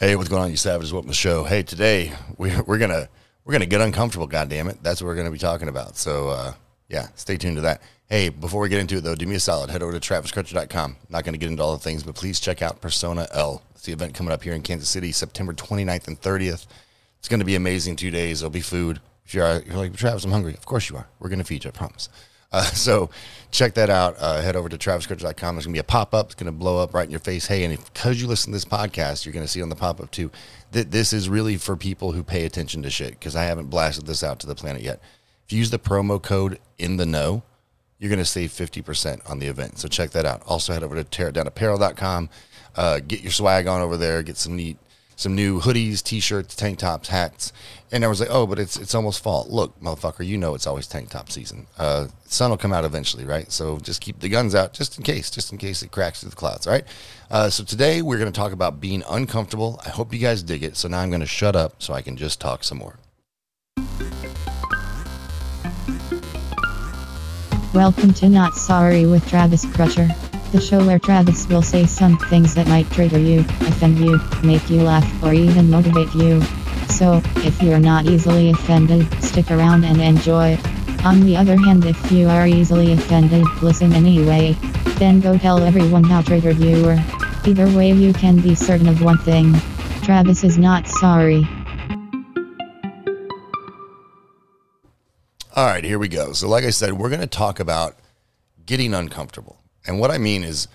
Hey, what's going on, you savages? Welcome to the show. Hey, today we're, we're gonna we're gonna get uncomfortable. God damn it, that's what we're gonna be talking about. So uh, yeah, stay tuned to that. Hey, before we get into it though, do me a solid. Head over to traviscrutcher.com. Not gonna get into all the things, but please check out Persona L. It's the event coming up here in Kansas City, September 29th and 30th. It's gonna be amazing. Two days. There'll be food. If you're, you're like Travis, I'm hungry. Of course you are. We're gonna feed you. I promise. Uh, so check that out. Uh, head over to traviscrutcher.com. There's going to be a pop up. It's going to blow up right in your face. Hey, and because you listen to this podcast, you're going to see on the pop up too that this is really for people who pay attention to shit because I haven't blasted this out to the planet yet. If you use the promo code in the know, you're going to save 50% on the event. So check that out. Also head over to tearitdownapparel.com. Uh, get your swag on over there. Get some neat some new hoodies, t-shirts, tank tops, hats. And I was like, oh, but it's it's almost fall. Look, motherfucker, you know it's always tank top season. Uh, sun will come out eventually, right? So just keep the guns out just in case, just in case it cracks through the clouds, all right? Uh, so today we're going to talk about being uncomfortable. I hope you guys dig it. So now I'm going to shut up so I can just talk some more. Welcome to Not Sorry with Travis Crutcher, the show where Travis will say some things that might trigger you, offend you, make you laugh, or even motivate you. So, if you're not easily offended, stick around and enjoy. On the other hand, if you are easily offended, listen anyway. Then go tell everyone how triggered you were. Either way, you can be certain of one thing Travis is not sorry. All right, here we go. So, like I said, we're going to talk about getting uncomfortable. And what I mean is,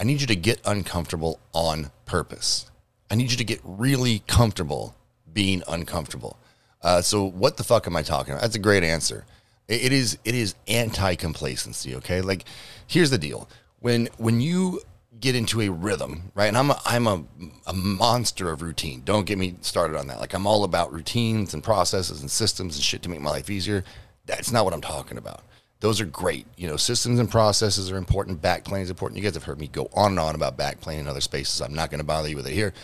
I need you to get uncomfortable on purpose. I need you to get really comfortable being uncomfortable. Uh, so, what the fuck am I talking about? That's a great answer. It, it is it is anti complacency. Okay, like here's the deal: when when you get into a rhythm, right? And I'm a, I'm a, a monster of routine. Don't get me started on that. Like I'm all about routines and processes and systems and shit to make my life easier. That's not what I'm talking about. Those are great. You know, systems and processes are important. Back planning is important. You guys have heard me go on and on about back planning in other spaces. I'm not going to bother you with it here,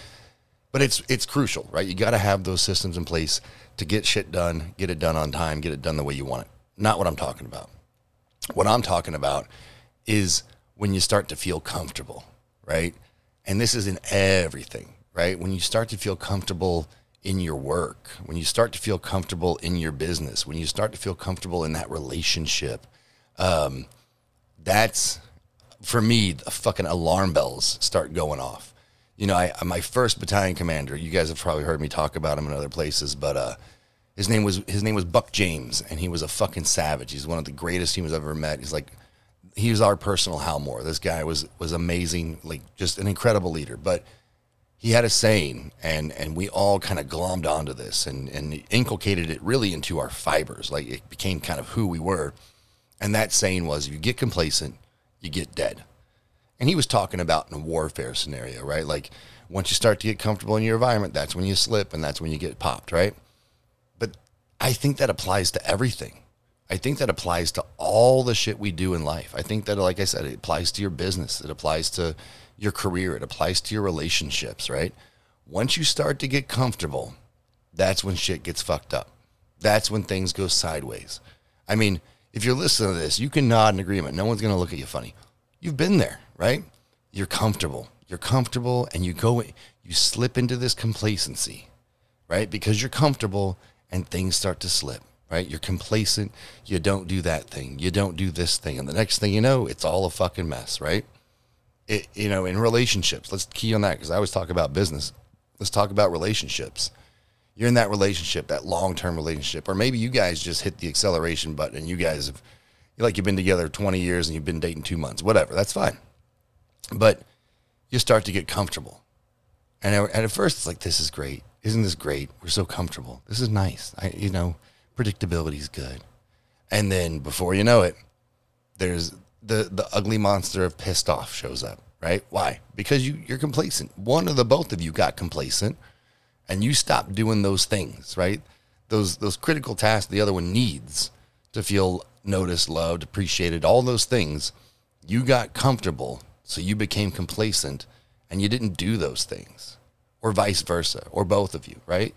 but it's it's crucial, right? You got to have those systems in place to get shit done, get it done on time, get it done the way you want it. Not what I'm talking about. What I'm talking about is when you start to feel comfortable, right? And this is in everything, right? When you start to feel comfortable in your work, when you start to feel comfortable in your business, when you start to feel comfortable in that relationship, um, that's for me, the fucking alarm bells start going off. You know, I, my first battalion commander, you guys have probably heard me talk about him in other places, but uh, his name was his name was Buck James, and he was a fucking savage. He's one of the greatest humans I've ever met. He's like he was our personal Hal Moore. This guy was was amazing, like just an incredible leader. But he had a saying, and and we all kind of glommed onto this and and inculcated it really into our fibers. Like it became kind of who we were. And that saying was, if you get complacent, you get dead. And he was talking about in a warfare scenario, right? Like once you start to get comfortable in your environment, that's when you slip and that's when you get popped, right? But I think that applies to everything. I think that applies to all the shit we do in life. I think that, like I said, it applies to your business. It applies to your career, it applies to your relationships, right? Once you start to get comfortable, that's when shit gets fucked up. That's when things go sideways. I mean, if you're listening to this, you can nod in agreement. No one's going to look at you funny. You've been there, right? You're comfortable. You're comfortable and you go, you slip into this complacency, right? Because you're comfortable and things start to slip, right? You're complacent. You don't do that thing. You don't do this thing. And the next thing you know, it's all a fucking mess, right? it, you know, in relationships, let's key on that because I always talk about business. Let's talk about relationships. You're in that relationship, that long term relationship, or maybe you guys just hit the acceleration button and you guys have, like you've been together 20 years and you've been dating two months, whatever. That's fine. But you start to get comfortable. And, at first, it's like, this is great. Isn't this great? We're so comfortable. This is nice. I, you know, predictability is good. And then before you know it, there's the the ugly monster of pissed off shows up, right? Why? Because you you're complacent. One of the both of you got complacent, and you stopped doing those things, right? Those those critical tasks the other one needs to feel noticed, loved, appreciated, all those things. You got comfortable, so you became complacent, and you didn't do those things, or vice versa, or both of you, right?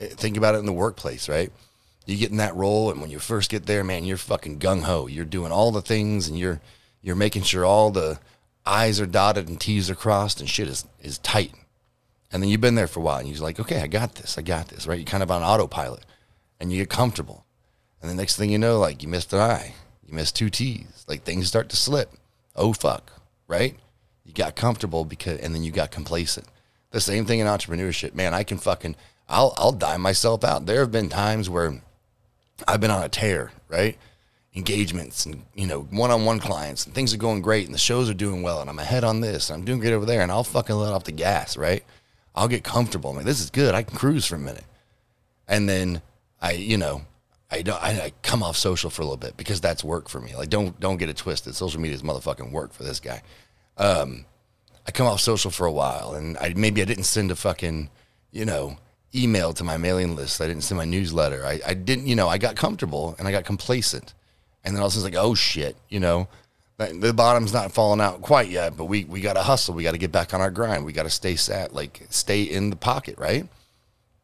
Eh, think about it in the workplace, right? you get in that role and when you first get there man you're fucking gung-ho you're doing all the things and you're you're making sure all the i's are dotted and t's are crossed and shit is is tight And then you've been there for a while and you're like, okay, I got this. I got this, right? You're kind of on autopilot and you get comfortable. And the next thing you know, like you missed an I, you missed two T's, like things start to slip. Oh, fuck, right? You got comfortable because, and then you got complacent. The same thing in entrepreneurship, man. I can fucking, I'll, I'll die myself out. There have been times where I've been on a tear, right? Engagements and, you know, one on one clients and things are going great and the shows are doing well and I'm ahead on this and I'm doing great over there and I'll fucking let off the gas, right? I'll get comfortable. I'm like, this is good. I can cruise for a minute. And then I, you know, I don't. I, I, come off social for a little bit because that's work for me. Like, don't don't get it twisted. Social media is motherfucking work for this guy. Um, I come off social for a while, and I maybe I didn't send a fucking, you know, email to my mailing list. I didn't send my newsletter. I, I didn't, you know, I got comfortable and I got complacent, and then all of a sudden it's like, oh shit, you know, the bottom's not falling out quite yet, but we we got to hustle. We got to get back on our grind. We got to stay sat, like stay in the pocket, right?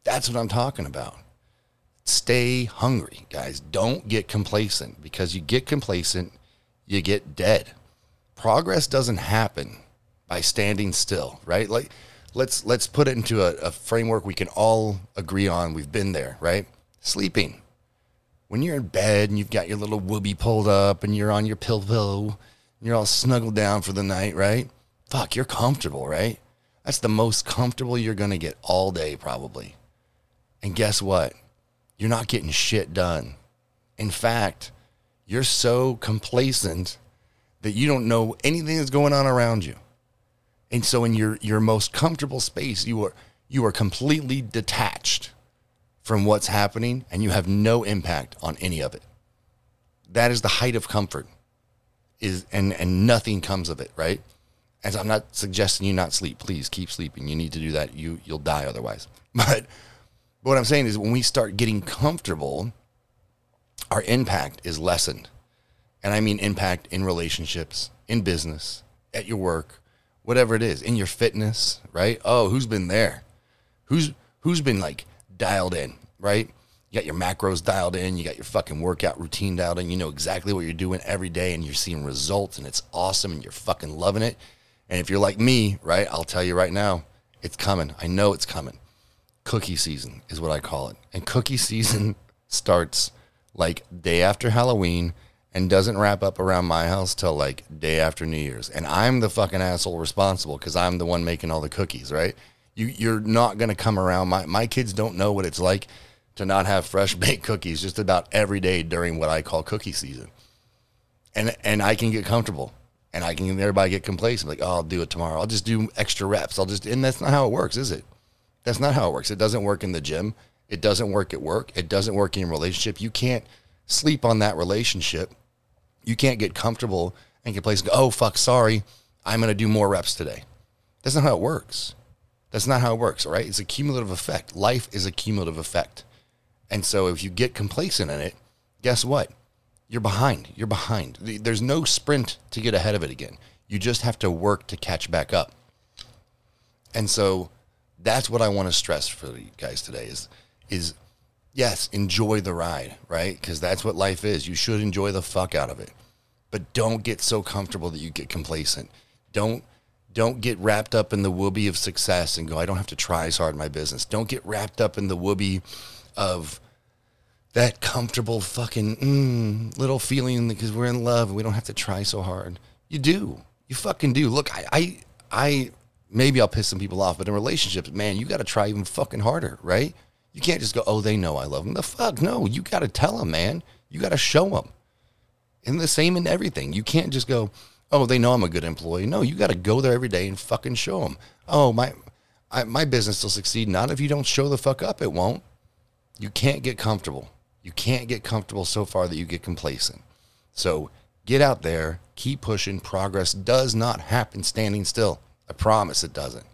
That's what I'm talking about stay hungry, guys. Don't get complacent because you get complacent, you get dead. Progress doesn't happen by standing still, right? Like let's let's put it into a, a framework we can all agree on. We've been there, right? Sleeping. When you're in bed and you've got your little woobie pulled up and you're on your pillow, and you're all snuggled down for the night, right? Fuck, you're comfortable, right? That's the most comfortable you're gonna get all day, probably. And guess what? you're not getting shit done. In fact, you're so complacent that you don't know anything that's going on around you. And so in your your most comfortable space, you are you are completely detached from what's happening and you have no impact on any of it. That is the height of comfort. Is and and nothing comes of it, right? As I'm not suggesting you not sleep. Please keep sleeping. You need to do that. You you'll die otherwise. But but what I'm saying is when we start getting comfortable, our impact is lessened. And I mean impact in relationships, in business, at your work, whatever it is, in your fitness, right? Oh, who's been there? Who's who's been like dialed in, right? You got your macros dialed in, you got your fucking workout routine dialed in, you know exactly what you're doing every day and you're seeing results and it's awesome and you're fucking loving it. And if you're like me, right, I'll tell you right now, it's coming. I know it's coming cookie season is what I call it. And cookie season starts like day after Halloween and doesn't wrap up around my house till like day after New Year's. And I'm the fucking asshole responsible because I'm the one making all the cookies, right? You you're not gonna come around. My my kids don't know what it's like to not have fresh baked cookies just about every day during what I call cookie season. And and I can get comfortable and I can everybody get complacent, like, oh, I'll do it tomorrow. I'll just do extra reps. I'll just and that's not how it works, is it? That's not how it works. It doesn't work in the gym. It doesn't work at work. It doesn't work in a relationship. You can't sleep on that relationship. You can't get comfortable and go, oh, fuck, sorry. I'm going to do more reps today. That's not how it works. That's not how it works, all right? It's a cumulative effect. Life is a cumulative effect. And so if you get complacent in it, guess what? You're behind. You're behind. There's no sprint to get ahead of it again. You just have to work to catch back up. And so that's what I want to stress for you guys today is is yes, enjoy the ride, right? Because that's what life is. You should enjoy the fuck out of it, but don't get so comfortable that you get complacent. Don't don't get wrapped up in the woobie of success and go, I don't have to try as hard in my business. Don't get wrapped up in the woobie of that comfortable fucking mm, little feeling because we're in love and we don't have to try so hard. You do. You fucking do. Look, I, I, I maybe I'll piss some people off, but in relationships, man, you got to try even fucking harder, right? You can't just go, oh, they know I love them. The fuck, no. You got to tell them, man. You got to show them. And the same in everything. You can't just go, oh, they know I'm a good employee. No, you got to go there every day and fucking show them. Oh, my, I, my business will succeed. Not if you don't show the fuck up. It won't. You can't get comfortable. You can't get comfortable so far that you get complacent. So get out there, keep pushing. Progress does not happen standing still. I promise it doesn't.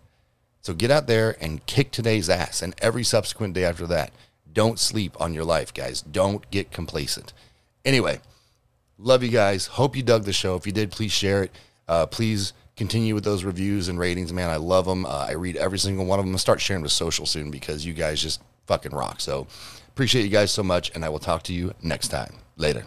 So get out there and kick today's ass and every subsequent day after that. Don't sleep on your life, guys. Don't get complacent. Anyway, love you guys. Hope you dug the show. If you did, please share it. Uh, please continue with those reviews and ratings, man. I love them. Uh, I read every single one of them. I'll start sharing with social soon because you guys just fucking rock. So appreciate you guys so much, and I will talk to you next time. Later.